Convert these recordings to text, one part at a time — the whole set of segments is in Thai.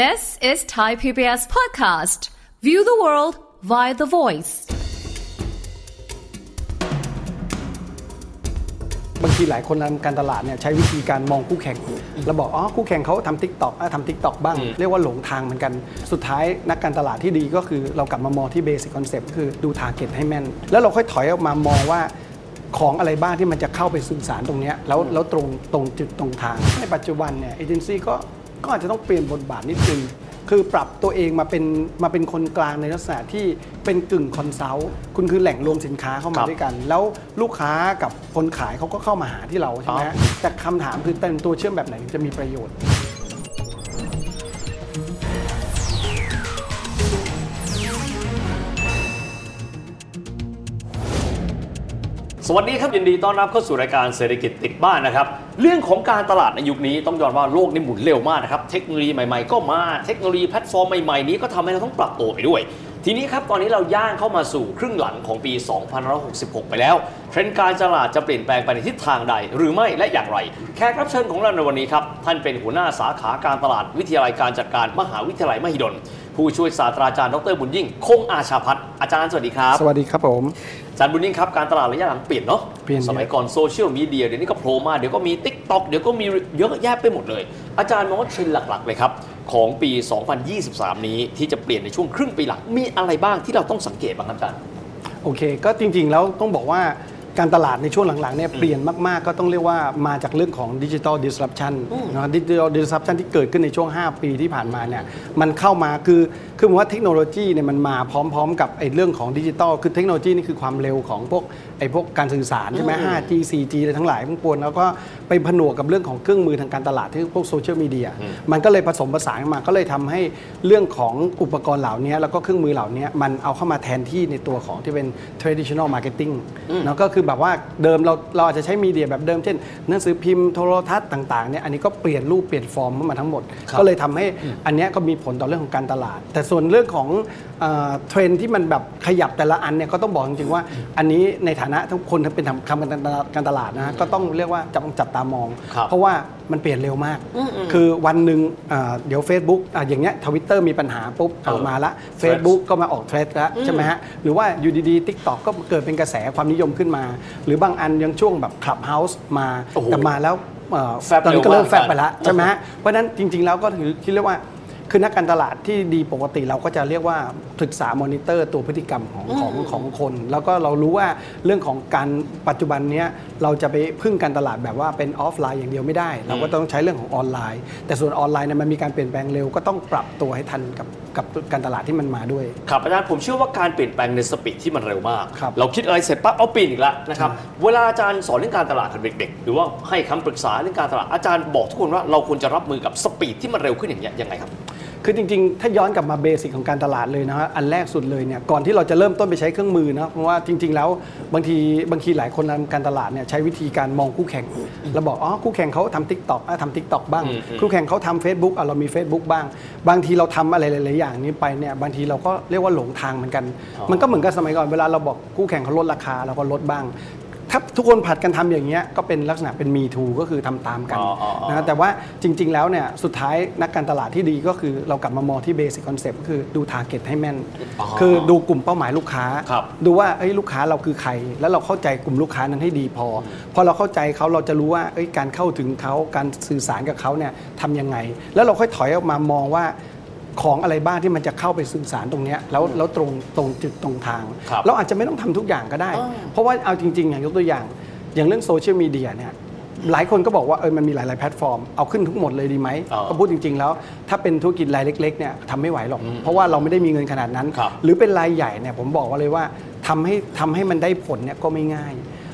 This is Thai PBS podcast. View the world via the voice. บางทีหลายคนทำการตลาดเนี่ยใช้วิธีการมองคู่แข่งแล้วบอกอ๋อคู่แข่งเขาทำ TikTok ทำ TikTok บ้าง เรียกว่าหลงทางเหมือนกัน สุดท้ายนักการตลาดที่ดีก็คือเรากลับมามองที่ basic concept คือดู target ให้แม่น แล้วเราค่อยถอยออกมามองว่าของอะไรบ้างที่มันจะเข้าไปสื่อสารตรงเนี้ยแล้วแล้วตรงตรงจุดตรงทางในปัจจุบันเนี่ยเอเจนซี่ก็ ก็อาจจะต้องเปลี่ยนบทบาทนิดนึงคือปรับตัวเองมาเป็นมาเป็นคนกลางในลักษณะที่เป็นกึ่ง consult คุณคือแหล่งรวมสินค้าเข้าคมารับด้วยกัน แล้วลูกค้ากับคนขายเขาก็เข้ามาหาที่เราใช่ไหมอ๋อฮะแต่คำถามคือเป็นตัวเชื่อมแบบไหนจะมีประโยชน์ วัสดีครับยินดีต้อนรับเข้าสู่รายการเศรษฐกิจติดบ้านนะครับ เรื่องของการตลาดในยุคนี้ต้องยอมว่าโลกนี่หมุนเร็วมากนะครับ เทคโนโลยีใหม่ๆ ก็มาเทคโนโลยีแพลตฟอร์มใหม่ๆนี้ก็ทำให้เราต้องปรับตัวไปด้วย ทีนี้ครับตอนนี้เราย่างเข้ามาสู่ครึ่งหลังของปี 2566 ไปแล้ว เทรนด์การตลาดจะเปลี่ยนแปลงไปในทิศทางใด หรือไม่และอย่างไร แขกรับเชิญของเราในวันนี้ครับท่านเป็นหัวหน้าสาขาการตลาดวิทยาลัยการจัดการมหาวิทยาลัยมหิดล ผู้ช่วยศาสตราจารย์ดรบุญยิ่ง คงอาชาพัฒน์อาจารย์สวัสดีครับสวัสดีครับผมอาจารย์บุญยิ่งครับการตลาดระยะหลังเปลี่ยนเนาะเปลี่ยนเยอะสมัยก่อนโซเชียลมีเดียเดี๋ยวนี้ก็โผล่มาเดี๋ยวก็มี TikTok เดี๋ยวก็มีเยอะแยะไปหมดเลย อาจารย์มองว่าเทรนด์หลักๆเลยครับของปี 2023 นี้ที่จะเปลี่ยนในช่วงครึ่งปีหลังมีอะไรบ้างที่เราต้องสังเกตบ้างครับอาจารย์โอเค ก็จริงๆแล้วต้องบอกว่า การตลาดในช่วงหลังๆเนี่ยเปลี่ยนมาก ๆ ก็ต้องเรียกว่ามาจากเรื่องของดิจิ t a ลดิสรั p ชันนะดิจิทัลดิสรั p ชันที่เกิดขึ้นในช่วง 5 ปีที่ผ่านมาเนี่ยมันเข้ามาคือ คือผมว่าเทคโนโลยีเนี่ยมันมาพร้อมๆ กับไอ้เรื่องของดิจิตอลคือเทคโนโลยีนี่คือความเร็วของพวกไอ้พวกการสื่อสารใช่ไหม 5G 4G อะไรทั้งหลายทั้งปวงแล้วก็ไปผนวกกับเรื่องของเครื่องมือทางการตลาดที่พวกโซเชียลมีเดียมันก็เลยผสมผสานกันมาก็เลยทำให้เรื่องของอุปกรณ์เหล่านี้แล้วก็เครื่องมือเหล่านี้มันเอาเข้ามาแทนที่ในตัวของที่เป็น traditional marketing เนาะก็คือแบบว่าเดิมเราเราอาจจะใช้มีเดียแบบเดิมเช่นหนังสือพิมพ์โทรทัศน์ต่างๆเนี่ยอันนี้ก็เปลี่ยนรูปเปลี่ยนฟอร์มเข้ามาทั้งหมดครับก็เลยทำให้อันเนี้ยก็มีผลต่อเรื่องของการตลาดแต่ส่วนเรื่องของเทรนด์ที่มันแบบขยับแต่ละอันเนี่ยก็ต้องบอกจริงๆว่าอันนี้ในฐานะทุกคนที่เป็นทำทำการตลาดการตลาดนะฮะก็ต้องเรียกว่าจับจับตามองครับเพราะว่ามันเปลี่ยนเร็วมาก คือวันหนึ่งอ่าเดี๋ยว Facebook อะอย่างเงี้ยทวิตเตอร์มีปัญหาปุ๊บเอามาละ Facebook ก็มาออก Threads แล้วใช่ไหมฮะหรือว่าอยู่ดีๆ TikTok ก็เกิดเป็นกระแสความนิยมขึ้นมา หรือบางอันยังช่วงแบบ Clubhouse มาโอ้โหแต่มาแล้วเอ่อแฟบตอนนี้ก็เริ่มเร็วมากแฟบไปแล้วใช่ไหมฮะเพราะฉะนั้นจริง ๆ แล้วก็ถือคิดเรียกว่า คือนักการตลาดที่ดีปกติเราก็จะเรียกว่าศึกษามอนิเตอร์ตัวพฤติกรรมของของของคน แล้วก็เรารู้ว่าเรื่องของการปัจจุบันเนี้ยเราจะไปพึ่งการตลาดแบบว่าเป็นออฟไลน์อย่างเดียวไม่ได้ เราก็ต้องใช้เรื่องของออนไลน์ แต่ส่วนออนไลน์เนี่ยมันมีการเปลี่ยนแปลงเร็วก็ต้องปรับตัวให้ทันกับกับการตลาดที่มันมาด้วย ครับอาจารย์ผมเชื่อว่าการเปลี่ยนแปลงใน speed ที่มันเร็วมากครับเราคิดอะไรเสร็จปั๊บเอาเปลี่ยนอีกแล้วนะครับใช่เวลาอาจารย์สอนเรื่องการตลาดกับเด็กๆ หรือว่าให้คำปรึกษาเรื่องการตลาดอาจารย์บอกทุกคนว่าเราควรจะรับมือกับ speed ที่มันเร็วขึ้นอย่างเงี้ยยังไงครับ คือจริงๆ ถ้าย้อนกลับมา basic ของการตลาดเลยนะฮะอันแรกสุดเลยเนี่ยก่อนที่เราจะเริ่มต้นไปใช้เครื่องมือนะเพราะว่าจริง ๆ แล้วบางทีบางทีหลายคนทำการตลาดเนี่ยใช้วิธีการมองคู่แข่งแล้วบอกอ๋อคู่แข่งเขาทำ TikTok ทำ TikTok บ้างอืมอืมคู่แข่งเขาทำ Facebook อะเรามี Facebook บ้าง บางทีเราทำอะไรหลายๆอย่างนี้ไปเนี่ยบางทีเราก็เรียกว่าหลงทางเหมือนกัน มันก็เหมือนกับสมัยก่อนเวลาเราบอกคู่แข่งเขาลดราคาเราก็ลดบ้าง ถ้าทุกคนผัดกันทำอย่างเงี้ยก็เป็นลักษณะเป็น me too ก็คือทำตามกันอ๋ออ๋ออ๋อนะแต่ว่าจริง ๆ แล้วเนี่ยสุดท้ายนักการตลาดที่ดีก็คือเรากลับมามองที่เบสิ c คอนเซปต์ก็คือดูทาร์เก็ตให้แม่นอ๋อคือดูกลุ่มเป้าหมายลูกค้าครับดูว่าเอ้ยลูกค้าเราคือใคร แล้วเราเข้าใจกลุ่มลูกค้านั้นให้ดีพอ พอเราเข้าใจเขาเราจะรู้ว่าเอ้ยการเข้าถึงเขาการสื่อสารกับเขาเนี่ยทำยังไง แล้วเราค่อยถอยออกมามองว่า ของอะไรบ้างที่มันจะเข้าไปสื่อสารตรงเนี้ยแล้วแล้วตรงตรงจุดตรงทางครับเราอาจจะไม่ต้องทำทุกอย่างก็ได้อ๋อเพราะว่าเอาจริงๆอย่างยกตัวอย่าง อย่างเรื่องโซเชียลมีเดียเนี่ยหลายคนก็บอกว่าเออมันมีหลาย ๆ แพลตฟอร์ม เอาขึ้นทุกหมดเลยดีไหมอ๋อก็พูดจริง ๆ แล้ว ถ้าเป็นธุรกิจรายเล็ก ๆ เนี่ยทำไม่ไหวหรอก เพราะว่าเราไม่ได้มีเงินขนาดนั้นครับหรือเป็นรายใหญ่เนี่ยผมบอกว่าเลยว่าทำให้ทำให้มันได้ผลเนี่ยก็ไม่ง่าย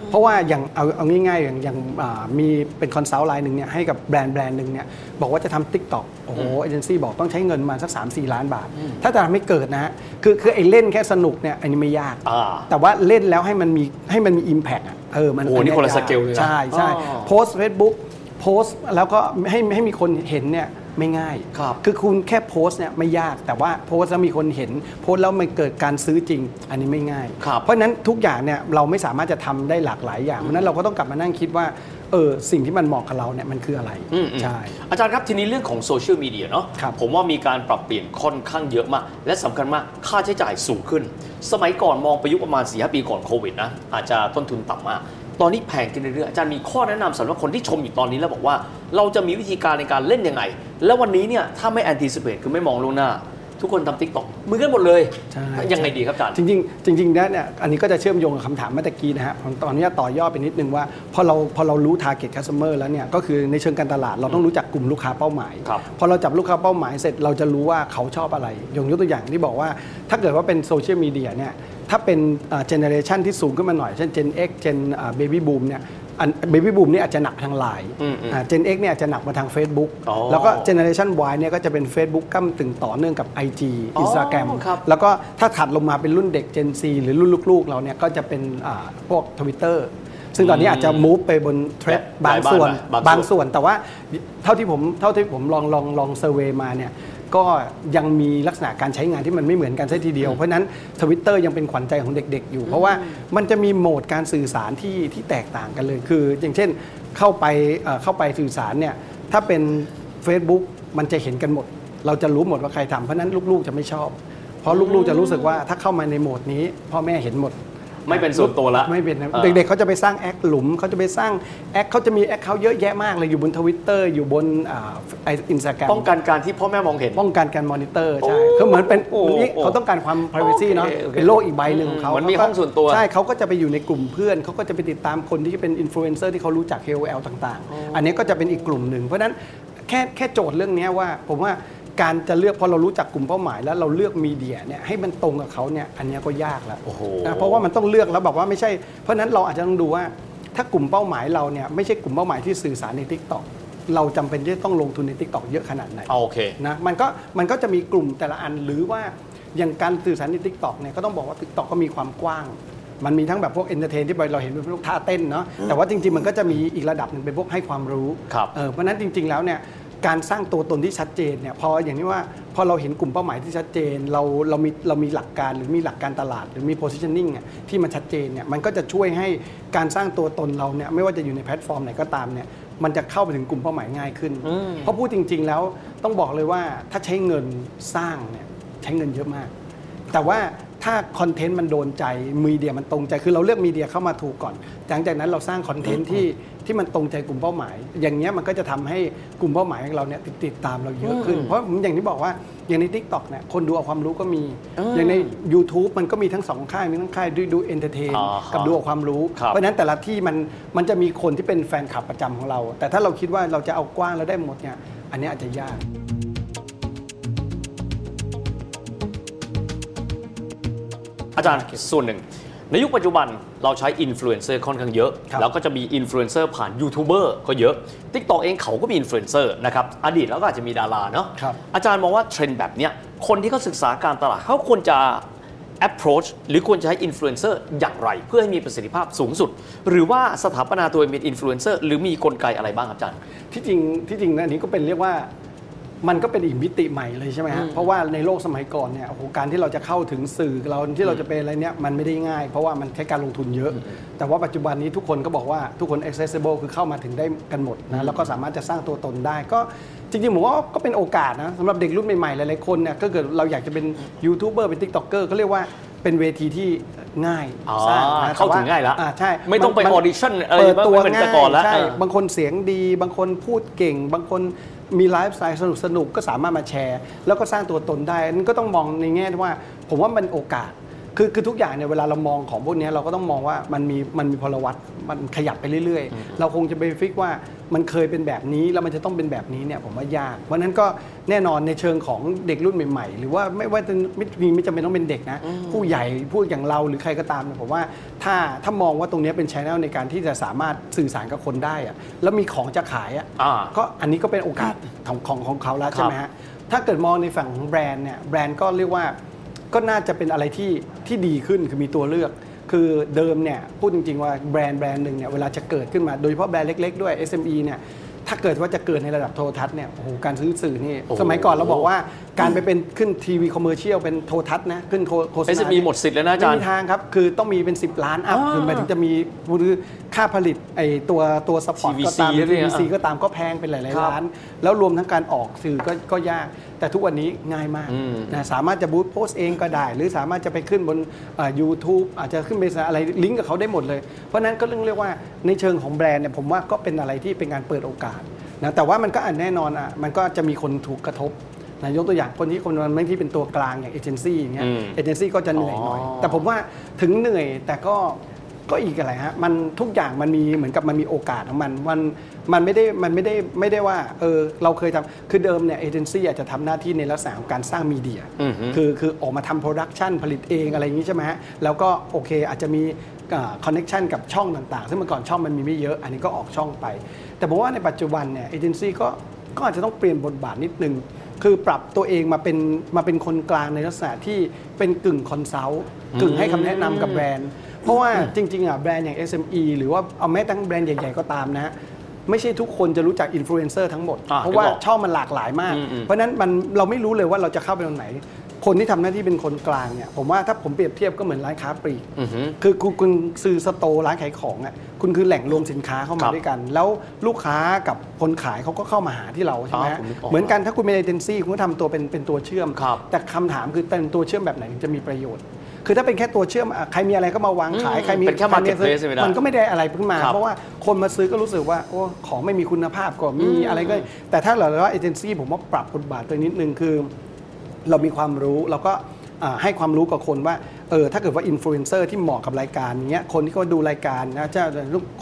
เพราะว่าอย่างเอาเอาง่ายๆอย่างอย่างอ่ามีเป็น consult รายหนึ่งเนี่ยให้กับแบรนด์แบรนด์หนึ่งเนี่ยบอกว่าจะทำ TikTok โอ้โหเอเจนซี่บอกต้องใช้เงินมาสัก 3 4 ล้านบาท ถ้าจะทำให้เกิดนะฮะคือคือไอ้เล่นแค่สนุกเนี่ยอันนี้ไม่ยากอ่าแต่ว่าเล่นแล้วให้มันมีให้มันมี Impact อะเออมันโอ้โหนี่คนละยากสเกลเลยนะใช่ใช่อ๋อโพสต์เฟซบุ๊กโพสต์แล้วก็ให้ให้มีคนเห็นเนี่ย ไม่ง่ายครับคือคุณแค่โพสต์เนี่ยไม่ยากแต่ว่าโพสต์แล้วมีคนเห็น โพสต์แล้วมันเกิดการซื้อจริง อันนี้ไม่ง่าย ครับเพราะฉะนั้นทุกอย่างเนี่ยเราไม่สามารถจะทำได้หลากหลายอย่างเพราะฉะนั้นเราก็ต้องกลับมานั่งคิดว่าเออสิ่งที่มันเหมาะกับเราเนี่ยมันคืออะไรอืมอืมใช่อาจารย์ครับทีนี้เรื่องของโซเชียลมีเดียเนาะครับผมว่ามีการปรับเปลี่ยนค่อนข้างเยอะมาก และสำคัญมากค่าใช้จ่ายสูงขึ้น สมัยก่อนมองไปยุคประมาณ4ีหปีก่อนโควิดนะอาจจะต้นทุนต่ำมาก ตอนนี้แพงขึ้นเรื่อยๆอาจารย์มีข้อแนะนำสำหรับคนที่ชมอยู่ตอนนี้แล้วบอกว่า เราจะมีวิธีการในการเล่นยังไง แล้ววันนี้เนี่ยถ้าไม่ anticipate คือไม่มองล่วงหน้า ทุกคนทำทิกตอกมือกันหมดเลยใช่ยังไงดีครับอาจารย์จริงๆจริงๆแล้วเนี่ยอันนี้ก็จะเชื่อมโยงกับคำถามเมื่อตะกี้นะฮะผมตอนนี้ต่อยอดไปนิดนึงว่าพอเราพอเรารู้ target customer แล้วเนี่ยก็คือในเชิงการตลาดเราต้องรู้จักกลุ่มลูกค้าเป้าหมายครับพอเราจับลูกค้าเป้าหมายเสร็จเราจะรู้ว่าเขาชอบอะไรยงยกตัวอย่างที่บอกว่า ถ้าเกิดว่าเป็นโซเชียลมีเดียเนี่ย ถ้าเป็น generation ที่สูงขึ้นมาหน่อย เช่น Gen X Gen เบบี้บูมเนี่ยเบบี้บูมนี่อาจจะหนักทางไลน์อืมอืมเจน X เนี่ยอาจจะหนักมาทาง Facebook อ๋อแล้วก็ Generation Y เนี่ยก็จะเป็น Facebook ก้ำกึ่งต่อเนื่องกับ IG อ๋อ Instagram ครับแล้วก็ถ้าถัดลงมาเป็นรุ่นเด็ก Gen Z หรือรุ่นลูกๆ เราเนี่ยก็จะเป็นอ่าพวก Twitter ซึ่งตอนนี้อาจจะ move ไปบน Threads แบบบางส่วนบางส่วนบางส่วนแต่ว่าเท่าที่ผมเท่าที่ผมลองลองลองเซอร์เวยมาเนี่ย ก็ยังมีลักษณะการใช้งานที่มันไม่เหมือนกันซะทีเดียว เพราะฉะนั้นทวิตเตอร์ยังเป็นขวัญใจของเด็กๆ อยู่ เพราะว่ามันจะมีโหมดการสื่อสารที่ที่แตกต่างกันเลย คือ อย่างเช่นเข้าไปเอ่อเข้าไปสื่อสารเนี่ยถ้าเป็น Facebook มันจะเห็นกันหมด เราจะรู้หมดว่าใครทำเพราะฉะนั้นลูกๆจะไม่ชอบ เพราะลูกๆจะรู้สึกว่าถ้าเข้ามาในโหมดนี้พ่อแม่เห็นหมด ไม่เป็นส่วนตัวละไม่เป็นนะอ่าเด็กๆเขาจะไปสร้างแอคหลุมเขาจะไปสร้างแอคเขาจะมีแอคเขาเยอะแยะมากเลยอยู่บนทวิตเตอร์อยู่บนไออินสตาแกรมป้องกันการที่พ่อแม่มองเห็น ป้องกันการมอนิเตอร์ใช่โอ้เขาเหมือนเป็นโอ้นี่โอ้เขาต้องการความ privacy โอเคเนาะโอเคเป็นโลกอีกใบหนึ่งของเขาเหมือนมีขาก็ห้องส่วนตัวใช่เขาก็จะไปอยู่ในกลุ่มเพื่อนเขาก็จะไปติดตามคนที่เป็นอินฟลูเอนเซอร์ที่เขารู้จัก KOL ต่าง ๆ อันนี้ก็จะเป็นอีกกลุ่มหนึ่งเพราะฉะนั้นแค่แค่โจทย์เรื่องเนี้ยว่าผมว่า การจะเลือกพอเรารู้จักกลุ่มเป้าหมายแล้วเราเลือก media เนี่ยให้มันตรงกับเขาเนี่ยอันเนี้ยก็ยากแล้วโอ้โหนะเพราะว่ามันต้องเลือกแล้วแบบว่าไม่ใช่ เพราะฉะนั้นเราอาจจะต้องดูว่า ถ้ากลุ่มเป้าหมายเราเนี่ยไม่ใช่กลุ่มเป้าหมายที่สื่อสารใน Tik t o อกเราจำเป็นที่จะต้องลงทุนใน Tik t o อกเยอะขนาดไหนเอาโอเคนะมันก็มันก็จะมีกลุ่มแต่ละอันหรือว่าอย่างการสื่อสารใน Tik t o อกเนี่ยก็ต้องบอกว่า Tik t o อกก็มีความกว้างมันมีทั้งแบบพวก entertain ที่เราเห็นเป็นพวกท่าเต้นเนาะแต่ว่าจริงๆ มันก็จะมีอีกระดับหนึ่งเป็นพวกให้ความรู้ครับเออเพราะฉะนั้นจริง ๆ แล้วเนี่ย การสร้างตัวตนที่ชัดเจนเนี่ยพออย่างนี้ว่าพอเราเห็นกลุ่มเป้าหมายที่ชัดเจน เราเรามีเรามีหลักการหรือมีหลักการตลาด หรือมี positioning อะที่มันชัดเจนเนี่ยมันก็จะช่วยให้การสร้างตัวตนเราเนี่ยไม่ว่าจะอยู่ในแพลตฟอร์มไหนก็ตามเนี่ยมันจะเข้าไปถึงกลุ่มเป้าหมายง่ายขึ้นอืมเพราะพูดจริง ๆ แล้วต้องบอกเลยว่าถ้าใช้เงินสร้างเนี่ยใช้เงินเยอะมาก แต่ว่า ถ้าคอนเทนต์มันโดนใจ media มันตรงใจคือเราเลือก media เข้ามาถูกก่อนหลังจากนั้นเราสร้างคอนเทนต์ที่ที่มันตรงใจกลุ่มเป้าหมาย อย่างเงี้ยมันก็จะทำให้กลุ่มเป้าหมายของเราเนี่ยติดติดตามเราเยอะขึ้น เพราะอย่างที่บอกว่าอย่างใน Tik t o อกเนี่ยคนดูเอาความรู้ก็มี อย่างใน YouTube มันก็มีทั้งสองค่ายมีทั้งค่ายดูดู entertain อ่าฮะกับดูเอาความรู้ครับเพราะฉะนั้นแต่ละที่มันมันจะมีคนที่เป็นแฟนคลับประจำของเรา แต่ถ้าเราคิดว่าเราจะเอากว้างแล้วได้หมดเนี่ยอันเนี้ยอาจจะยาก อาจารย์ส่วนหนึ่ง ในยุคปัจจุบันเราใช้อินฟลูเอนเซอร์ค่อนข้างเยอะครับแล้วก็จะมีอินฟลูเอนเซอร์ผ่านยูทูบเบอร์ก็เยอะ TikTok เองเขาก็มีอินฟลูเอนเซอร์นะครับอดีตแล้วก็อาจจะมีดาราเนาะครับอาจารย์มองว่าเทรนด์แบบเนี้ยคนที่เขาศึกษาการตลาดเขาควรจะ approach หรือควรจะใช้อินฟลูเอนเซอร์อย่างไร เพื่อให้มีประสิทธิภาพสูงสุด หรือว่าสถาปนาตัวเองเป็นอินฟลูเอนเซอร์หรือมีกลไกอะไรบ้างครับอาจารย์ที่จริงที่จริงนะอันนี้ก็เป็นเรียกว่า มันก็เป็นอีกมิติใหม่เลยใช่ไหมฮะ เพราะว่าในโลกสมัยก่อนเนี่ยโอ้โหการที่เราจะเข้าถึงสื่อเราที่เราจะเป็นอะไรเนี่ยมันไม่ได้ง่าย เพราะว่ามันใช้การลงทุนเยอะ แต่ว่าปัจจุบันนี้ทุกคนก็บอกว่าทุกคน accessible คือเข้ามาถึงได้กันหมดนะแล้วก็สามารถจะสร้างตัวตนได้ก็จริงๆผมว่าก็เป็นโอกาสนะสำหรับเด็กรุ่นใหม่ๆหลายๆคนเนี่ยก็เกิดเราอยากจะเป็นยูทูบเบอร์เป็น TikToker ก็เรียกว่าเป็นเวทีที่ง่ายอ๋อสร้างนะเข้าถึงง่ายละอ่ใช่ ไม่ต้องไปน audition อะไรเปิดตัวไม่เหมือนแต่ก่อนละง่ายใช่เออบางคนเสียงดี บางคนพูดเก่ง บางคน มีไลฟ์สไตล์สนุกสนุกๆก็สามารถมาแชร์ แล้วก็สร้างตัวตนได้นั่นก็ต้องมองในแง่ที่ว่า ผมว่ามันโอกาส คือคือทุกอย่างเนี่ยเวลาเรามองของพวกเนี้ยเราก็ต้องมองว่ามันมีมันมีพลวัตมันขยับไปเรื่อย ๆ เราคงจะไปฟิกว่ามันเคยเป็นแบบนี้แล้วมันจะต้องเป็นแบบนี้เนี่ยผมว่ายาก เพราะฉะนั้นก็แน่นอนในเชิงของเด็กรุ่นใหม่ ๆ หรือว่าไม่ว่าจะไม่มีไม่จำเป็นต้องเป็นเด็กนะ ผู้ใหญ่ผู้อย่างเราหรือใครก็ตามเนี่ยผมว่าถ้าถ้ามองว่าตรงเนี้ยเป็นชแนลในการที่จะสามารถสื่อสารกับคนได้อะแล้วมีของจะขายอะอ่าก็อันนี้ก็เป็นโอกาสของของของเขาแล้วใช่ไหมฮะถ้าเกิดมองในฝั่งของแบรนด์เนี่ยแบรนด์ก็เรียกว่า ก็น่าจะเป็นอะไรที่ที่ดีขึ้นคือมีตัวเลือก คือเดิมเนี่ยพูดจริงๆว่าแบรนด์แบรนด์หนึ่งเนี่ยเวลาจะเกิดขึ้นมาโดยเฉพาะแบรนด์เล็ก ๆ ด้วย SME เนี่ยถ้าเกิดว่าจะเกิดในระดับโทรทัศน์เนี่ยโอ้โหการซื้อสื่อนี่โอ้โหสมัยก่อนเราบอกว่าการไปเป็นขึ้น TV commercial เป็นโทรทัศน์นะขึ้นโฆโฆษณา SME หมดสิทธิ์แล้วนะอาจารย์ไม่มีทางครับ คือต้องมีเป็น 10 ล้าน up อ่าคือหมายถึงจะมีหรือ ค่าผลิตไอตัวตัว spot ก็ตาม TVC เนี่ย TVC ก็ตามก็แพงเป็นหลายๆ ล้านครับ แล้วรวมทั้งการออกสื่อก็ก็ยาก แต่ทุกวันนี้ง่ายมากอืมนะสามารถจะ boost post เองก็ได้ หรือสามารถจะไปขึ้นบนยูทูบอาจจะขึ้นไปอะไรลิงก์กับเขาได้หมดเลย เพราะฉะนั้นก็เรื่องเรียกว่าในเชิงของแบรนด์เนี่ยผมว่าก็เป็นอะไรที่เป็นการเปิดโอกาสนะแต่ว่ามันก็อันแน่นอนอะมันก็จะมีคนถูกกระทบนะยกตัวอย่างคนที่คนนั้นไม่ที่เป็นตัวกลางอย่างเอเจนซี่อย่างเงี้ยอืม เอเจนซี่ก็จะเหนื่อยหน่อย อ๋อ แต่ผมว่าถึงเหนื่อยแต่ก็ ก็อีกอะไรฮะมันทุกอย่างมันมีเหมือนกับมันมีโอกาสของมันมันมันไม่ได้มันไม่ได้ไม่ได้ว่าเออเราเคยทำคือเดิมเนี่ยเอเจนซี่อาจจะทำหน้าที่ในลักษณะของการสร้าง media อือฮึคือคือออกมาทำ production ผลิตเองอะไรอย่างนี้ใช่ไหมฮะแล้วก็โอเคอาจจะมี connection กับช่องต่างๆ ซึ่งเมื่อก่อนช่องมันมีไม่เยอะ อันนี้ก็ออกช่องไป แต่ผมว่าในปัจจุบันเนี่ยเอเจนซี่ก็ก็อาจจะต้องเปลี่ยนบทบาทนิดนึง คือปรับตัวเองมาเป็นมาเป็นคนกลางในลักษณะที่เป็นกึ่ง consult กึ่งให้คำแนะนำกับแบรนด์ เพราะว่าจริงๆอะแบรนด์อย่าง SME หรือว่าเอาแม้แต่แบรนด์ใหญ่ๆก็ตามนะฮะไม่ใช่ทุกคนจะรู้จักอินฟลูเอนเซอร์ทั้งหมด อะเพราะว่าเดี๋ยวบอกช่องมันหลากหลายมากอืมอืมเพราะฉะนั้นมันเราไม่รู้เลยว่าเราจะเข้าไปตรงไหน คนที่ทำหน้าที่เป็นคนกลางเนี่ยผมว่าถ้าผมเปรียบเทียบก็เหมือนร้านค้าปลีกอือหือคือคุณคุณซื้อ store ร้านขายของอะคุณคือแหล่งรวมสินค้าเข้ามาครับด้วยกัน แล้วลูกค้ากับคนขายเขาก็เข้ามาหาที่เราใช่ไหมอ๋อฮะผมนึกออกเหมือนกันถ้าคุณเป็นเอเจนซี่คุณก็ทำตัวเป็นเป็นตัวเชื่อมครับแต่คำถามคือเป็นตัวเชื่อมแบบไหนถึงจะมีประโยชน์คือถ้าเป็นแค่ตัวเชื่อมอะใครมีอะไรก็มาวางขายอืมใครมีเป็นแค่ใครมี marketplace ไม่ได้มันก็ไม่ได้อะไรขึ้นมาครับเพราะว่าคนมาซื้อก็รู้สึกว่าโอ้ของไม่มีคุณภาพก็มีอะไรก็แต่ถ้าเราว่าเอเจนซี่ผมว่าปรับบทบาทตัวนิดนึงคือ เรามีความรู้เราก็ให้ความรู้กับคนว่า เออถ้าเกิดว่าอินฟลูเอนเซอร์ที่เหมาะกับรายการเนี้ยคนที่เขาดูรายการนะจะ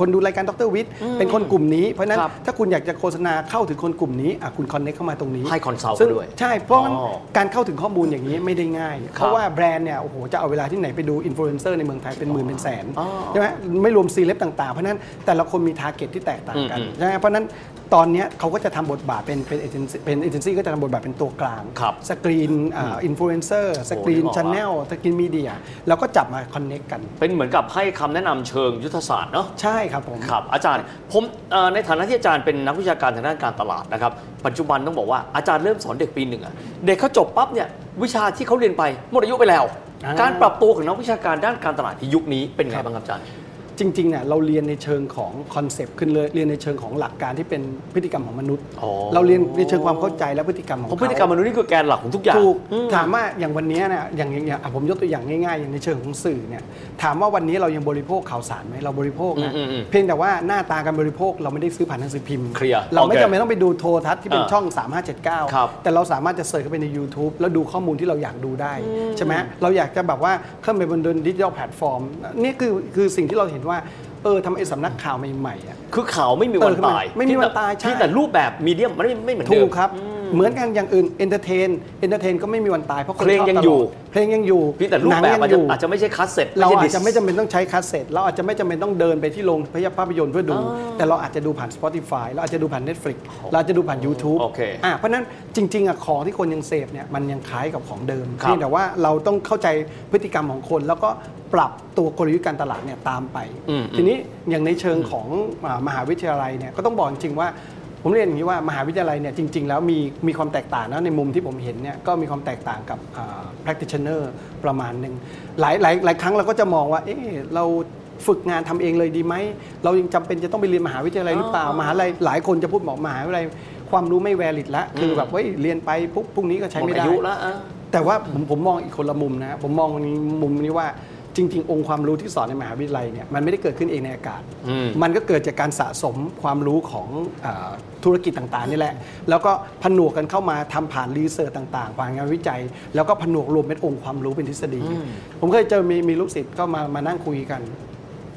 คนดูรายการดร.วิทย์เป็นคนกลุ่มนี้ เพราะฉะนั้นครับถ้าคุณอยากจะโฆษณาเข้าถึงคนกลุ่มนี้อะคุณ connect เข้ามาตรงนี้ให้ consult ซึ่งด้วยใช่เพราะว่าอ๋อการเข้าถึงข้อมูลอย่างนี้ไม่ได้ง่าย เพราะว่าแบรนด์เนี่ยโอ้โหจะเอาเวลาที่ไหนไปดูอินฟลูเอนเซอร์ในเมืองไทยเป็นหมื่นเป็นแสนอ๋อใช่ไหมไม่รวมซีเล็บต่างๆ เพราะฉะนั้นแต่ละคนมี target ที่แตกต่างกันอืมใช่ไหมเพราะฉะนั้นตอนเนี้ยเขาก็จะทำบทบาทเป็นเป็นเอเจนซี่เป็นเอเจนซี่ก็จะทำบทบาทเป็นตัวกลางครับสกรีนอินฟลูเอนเซอร์สกรีนนึกออกช n แนลสกรีนมีเดียแล้วก็จับมา connect กัน เป็นเหมือนกับให้คำแนะนำเชิงยุทธศาสตร์เนาะ ใช่ครับผม ครับอาจารย์ผมเอ่อในฐานะที่อาจารย์เป็นนักวิชาการทางด้านการตลาดนะครับ ปัจจุบันต้องบอกว่าอาจารย์เริ่มสอนเด็กปีหนึ่งอะเด็กเขาจบปั๊บเนี่ยวิชาที่เขาเรียนไปหมดอายุไปแล้ว อ่า การปรับตัวของนักวิชาการด้านการตลาดที่ยุคนี้เป็นไงบ้างครับอาจารย์ จริงๆเนี่ยเราเรียนในเชิงของคอนเซปต์ขึ้นเลยเรียนในเชิงของหลักการที่เป็นพฤติกรรมของมนุษย์ อ๋อ เราเรียนในเชิงความเข้าใจและพฤติกรรมของเพราะเขาพฤติกรรมมนุษย์นี่คือแกนหลักของทุกอย่างถูกอืม ถามว่าอย่างวันนี้เนี่ยอย่างอย่างอย่างอะผมยกตัวอย่างง่ายๆ อย่างในเชิงของสื่อเนี่ยถามว่าวันนี้เรายังบริโภคข่าวสารไหมเราบริโภคนะอืมอืมอืมเพียงแต่ว่าหน้าตาการบริโภคเราไม่ได้ซื้อผ่านหนังสือพิมพ์เคลียร์เราไม่โอเคจำเป็นต้องไปดูโทรทัศน์ที่เป็นอ่าช่อง ครับ 3579 แต่เราสามารถจะเสิร์ชเข้าไปใน YouTube แล้วดูข้อมูลที่เราอยากดูได้ใช่ไหมเราอยากจะแบบว่าเข้าไปบนดิจิทัลแพลตฟอร์มนี่คือคือสิ่งที่เราเห็นว่าเออทำไมสำนักข่าวใหม่ๆอะคือข่าวไม่มีวันเออคือมันตายไม่มีวันตายใช่เพีงแต่รูปแบบมีเดียมมันไม่ไม่เหมือนถูเดิกมครับ เหมือนกันอย่างอื่นเอนเตอร์เทนเอนเตอร์เทนก็ไม่มีวันตายเพราะคนเพลงชบยังตลดอยู่เพลงยังอยู่เพียงแต่รูปหนังแบบยังอาจอจะยู่ อาจจะไม่ใช่คัสเซ็ตเราใช่อาดิจสจะไม่จำเป็นต้องใช้คาสเซ็ตเราอาจจะไม่จำเป็นต้องเดินไปที่โรงภาพยนตร์เพื่อดู แต่เราอาจจะดูผ่าน Spotify เราอาจจะดูผ่าน Netflix เราอาจจะดูผ่าน YouTube โอเคอะเพราะฉะนั้นจริงๆอะของที่คนยังเสพเนี่ยมันยังคล้ายกับของเดิมครับเพียงแต่ว่าเราต้องเข้าใจพฤติกรรมของคน แล้วก็ปรับตัวกลยุทธ์การตลาดเนี่ยตามไป อืม ทีนี้อย่างในเชิงของอ่ามหาวิทยาลัยเนี่ยก็ต้องบอกจริงๆว่า ผมเรียนอย่างนี้ว่ามหาวิทยาลัยเนี่ยจริง ๆ แล้วมีมีความแตกต่างนะในมุมที่ผมเห็นเนี่ยก็มีความแตกต่างกับอ่า practitioner ประมาณหนึ่งหลายหลายหลายครั้งเราก็จะมองว่าเอ๊ะเราฝึกงานทำเองเลยดีไหม เรายังจำเป็นจะต้องไปเรียนมหาวิทยาลัยหรือเปล่า มหาลัยหลายคนจะพูดบอกมหาวิทยาลัยความรู้ไม่แวลิดละ คือแบบเฮ้ยเรียนไปปุ๊บพรุ่งนี้ก็ใช้หมดไม่อาได้ยุแล้วอะแต่ว่าผมผมมองอีกคนละมุมนะ ผมมองนี้มุมนี้ว่า จริง ๆ องค์ความรู้ที่สอนในมหาวิทยาลัยเนี่ยมันไม่ได้เกิดขึ้นเองในอากาศอืมมันก็เกิดจากการสะสมความรู้ของอาธุรกิจต่างๆนี่แหละ แล้วก็ผนวกกันเข้ามาทำผ่านรีเสิร์ชต่างๆผ่านงานวิจัย แล้วก็ผนวกรวมเป็นองค์ความรู้เป็นทฤษฎี ผมเคยเจอมีมีลูกศิษย์ก็มามานั่งคุยกัน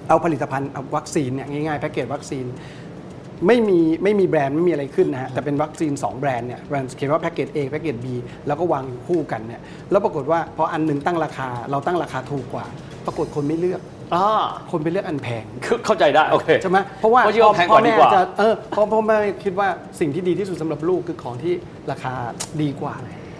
เอาผลิตภัณฑ์เอาวัคซีนเนี่ยง่ายๆแพ็กเกจวัคซีนไม่มีไม่มีแบรนด์ไม่มีอะไรขึ้นนะฮะแต่เป็นวัคซีน 2 แบรนด์เนี่ยแบรนด์เขียนว่าแพ็กเกจ A แพ็กเกจ B แล้วก็วางอยู่คู่กันเนี่ยแล้วปรากฏว่าพออันหนึ่งตั้งราคาเราตั้งราคาถูกกว่า ปรากฏคนไม่เลือกอ่าคนไปเลือกอันแพงคือเข้าใจได้โอเคใช่ไหมเพราะว่าเพราะคิดว่าแพงกว่าดีกว่าพ่อแม่จะเออเพราะพ่อแม่คิดว่าสิ่งที่ดีที่สุดสำหรับลูกคือของที่ราคาดีกว่า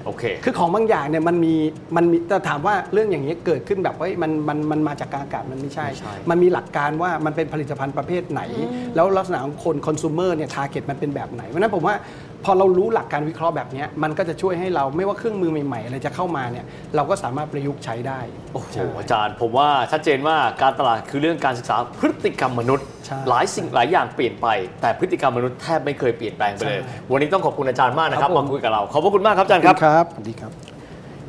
โอเคคือของบางอย่างเนี่ยมันมีมันมีแต่ถามว่าเรื่องอย่างนี้ยเกิดขึ้นแบบว่าเฮ้ยมันมันมันมาจากกลางอากาศมันไม่ใช่ไม่ใช่ มันมีหลักการว่ามันเป็นผลิตภัณฑ์ประเภทไหน แล้วลักษณะของคนคอน sumer เนี่ยทาร์เก็ตมันเป็นแบบไหนเพราะฉะนั้นผมว่า พอเรารู้หลักการวิเคราะห์แบบเนี้ยมันก็จะช่วยให้เราไม่ว่าเครื่องมือใหม่ๆอะไรจะเข้ามาเนี่ยเราก็สามารถประยุกต์ใช้ได้โอ้โหใช่อาจารย์ ผมว่าชัดเจนว่าการตลาดคือเรื่องการศึกษาพฤติกรรมมนุษย์ใช่หลายสิ่งหลายอย่างเปลี่ยนไป แต่พฤติกรรมมนุษย์แทบไม่เคยเปลี่ยนแปลงไปเลยใช่วันนี้ต้องขอบคุณอาจารย์มากนะครับครับผมมาคุยกับเราขอบพระคุณมากครับอาจารย์ครับครับสวัสดีครับ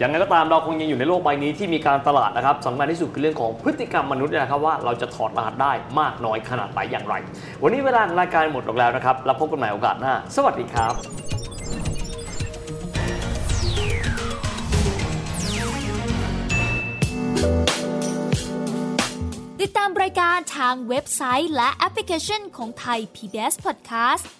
อย่างไรก็ตามเราคงยังอยู่ในโลกใบนี้ที่มีการตลาดนะครับสำคัญที่สุดคือเรื่องของพฤติกรรมมนุษย์นะครับว่าเราจะถอดรหัสได้มากน้อยขนาดไหนอย่างไร วันนี้เวลารายการหมดลงแล้วนะครับแล้วพบกันใหม่โอกาสหน้า สวัสดีครับติดตามรายการทางเว็บไซต์และแอปพลิเคชันของไทย PBS Podcast